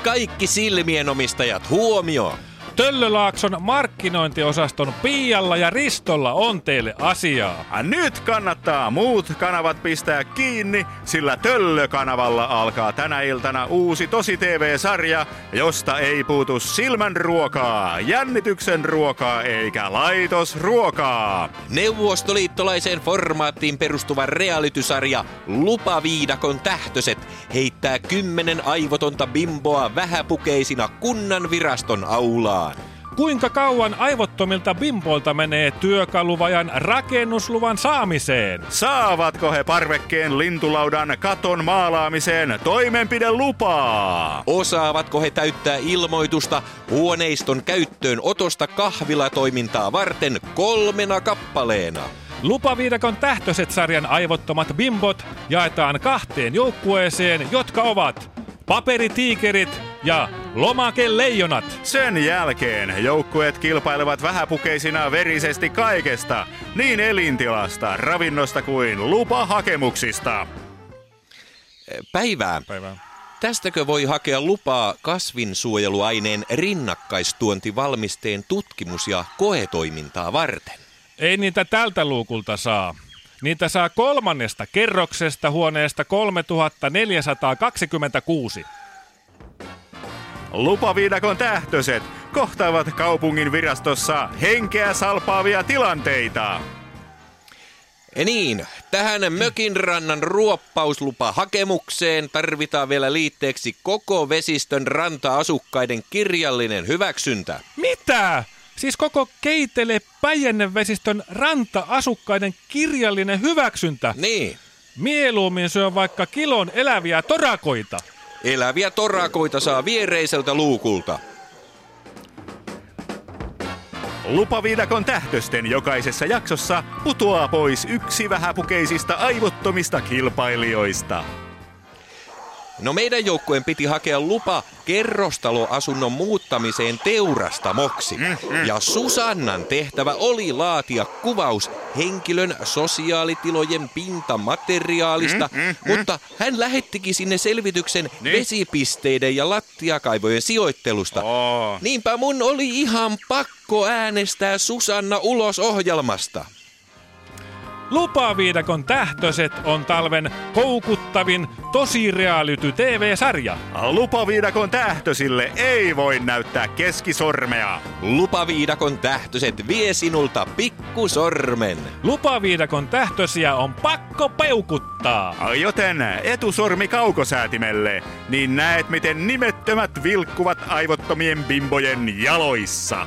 kaikki silmienomistajat huomio! Töllölaakson markkinointiosaston Pialla ja Ristolla on teille asiaa. Nyt kannattaa muut kanavat pistää kiinni, sillä Töllö-kanavalla alkaa tänä iltana uusi Tosi TV-sarja, josta ei puutu silmän ruokaa, jännityksen ruokaa eikä laitosruokaa. Neuvostoliittolaiseen formaattiin perustuva realitysarja Lupaviidakon tähtöset heittää kymmenen aivotonta bimboa vähäpukeisina kunnan viraston aulaan. Kuinka kauan aivottomilta bimpoilta menee työkaluvajan rakennusluvan saamiseen? Saavatko he parvekkeen lintulaudan katon maalaamiseen toimenpidelupaa? Osaavatko he täyttää ilmoitusta huoneiston käyttöön otosta kahvilatoimintaa varten kolmena kappaleena? Lupaviidakon tähtöiset sarjan aivottomat bimbot jaetaan kahteen joukkueeseen, jotka ovat paperitiikerit ja lomakeleijonat. Sen jälkeen joukkueet kilpailevat vähäpukeisina verisesti kaikesta, niin elintilasta, ravinnosta kuin lupahakemuksista. Päivää. Päivää. Tästäkö voi hakea lupaa kasvinsuojeluaineen rinnakkaistuontivalmisteen tutkimus- ja koetoimintaa varten? Ei niitä tältä luukulta saa. Niitä saa kolmannesta kerroksesta huoneesta 3426. Lupaviidakon tähtöset kohtaavat kaupungin virastossa henkeä salpaavia tilanteita. Ja niin, tähän mökinrannan ruoppauslupa hakemukseen tarvitaan vielä liitteeksi koko vesistön ranta-asukkaiden kirjallinen hyväksyntä. Mitä? Siis koko Keitele Päijänne-vesistön ranta-asukkaiden kirjallinen hyväksyntä. Niin, Mieluummin syö vaikka kilon eläviä torakoita. Eläviä torakoita saa viereiseltä luukulta. Lupaviidakon tähtösten jokaisessa jaksossa putoaa pois yksi vähäpukeisista aivottomista kilpailijoista. No meidän joukkueen piti hakea lupa kerrostaloasunnon muuttamiseen teurastamoksi. Ja Susannan tehtävä oli laatia kuvaus henkilön sosiaalitilojen pintamateriaalista, mutta hän lähettikin sinne selvityksen vesipisteiden ja lattiakaivojen sijoittelusta. Oo. Niinpä mun oli ihan pakko äänestää Susanna ulos ohjelmasta. Lupaviidakon tähtöset on talven koukuttavin tosi reality TV-sarja. Lupaviidakon tähtösille ei voi näyttää keskisormea. Lupaviidakon tähtöset vie sinulta pikkusormen. Lupaviidakon tähtösiä on pakko peukuttaa. Joten etusormi kaukosäätimelle, niin näet miten nimettömät vilkkuvat aivottomien bimbojen jaloissa.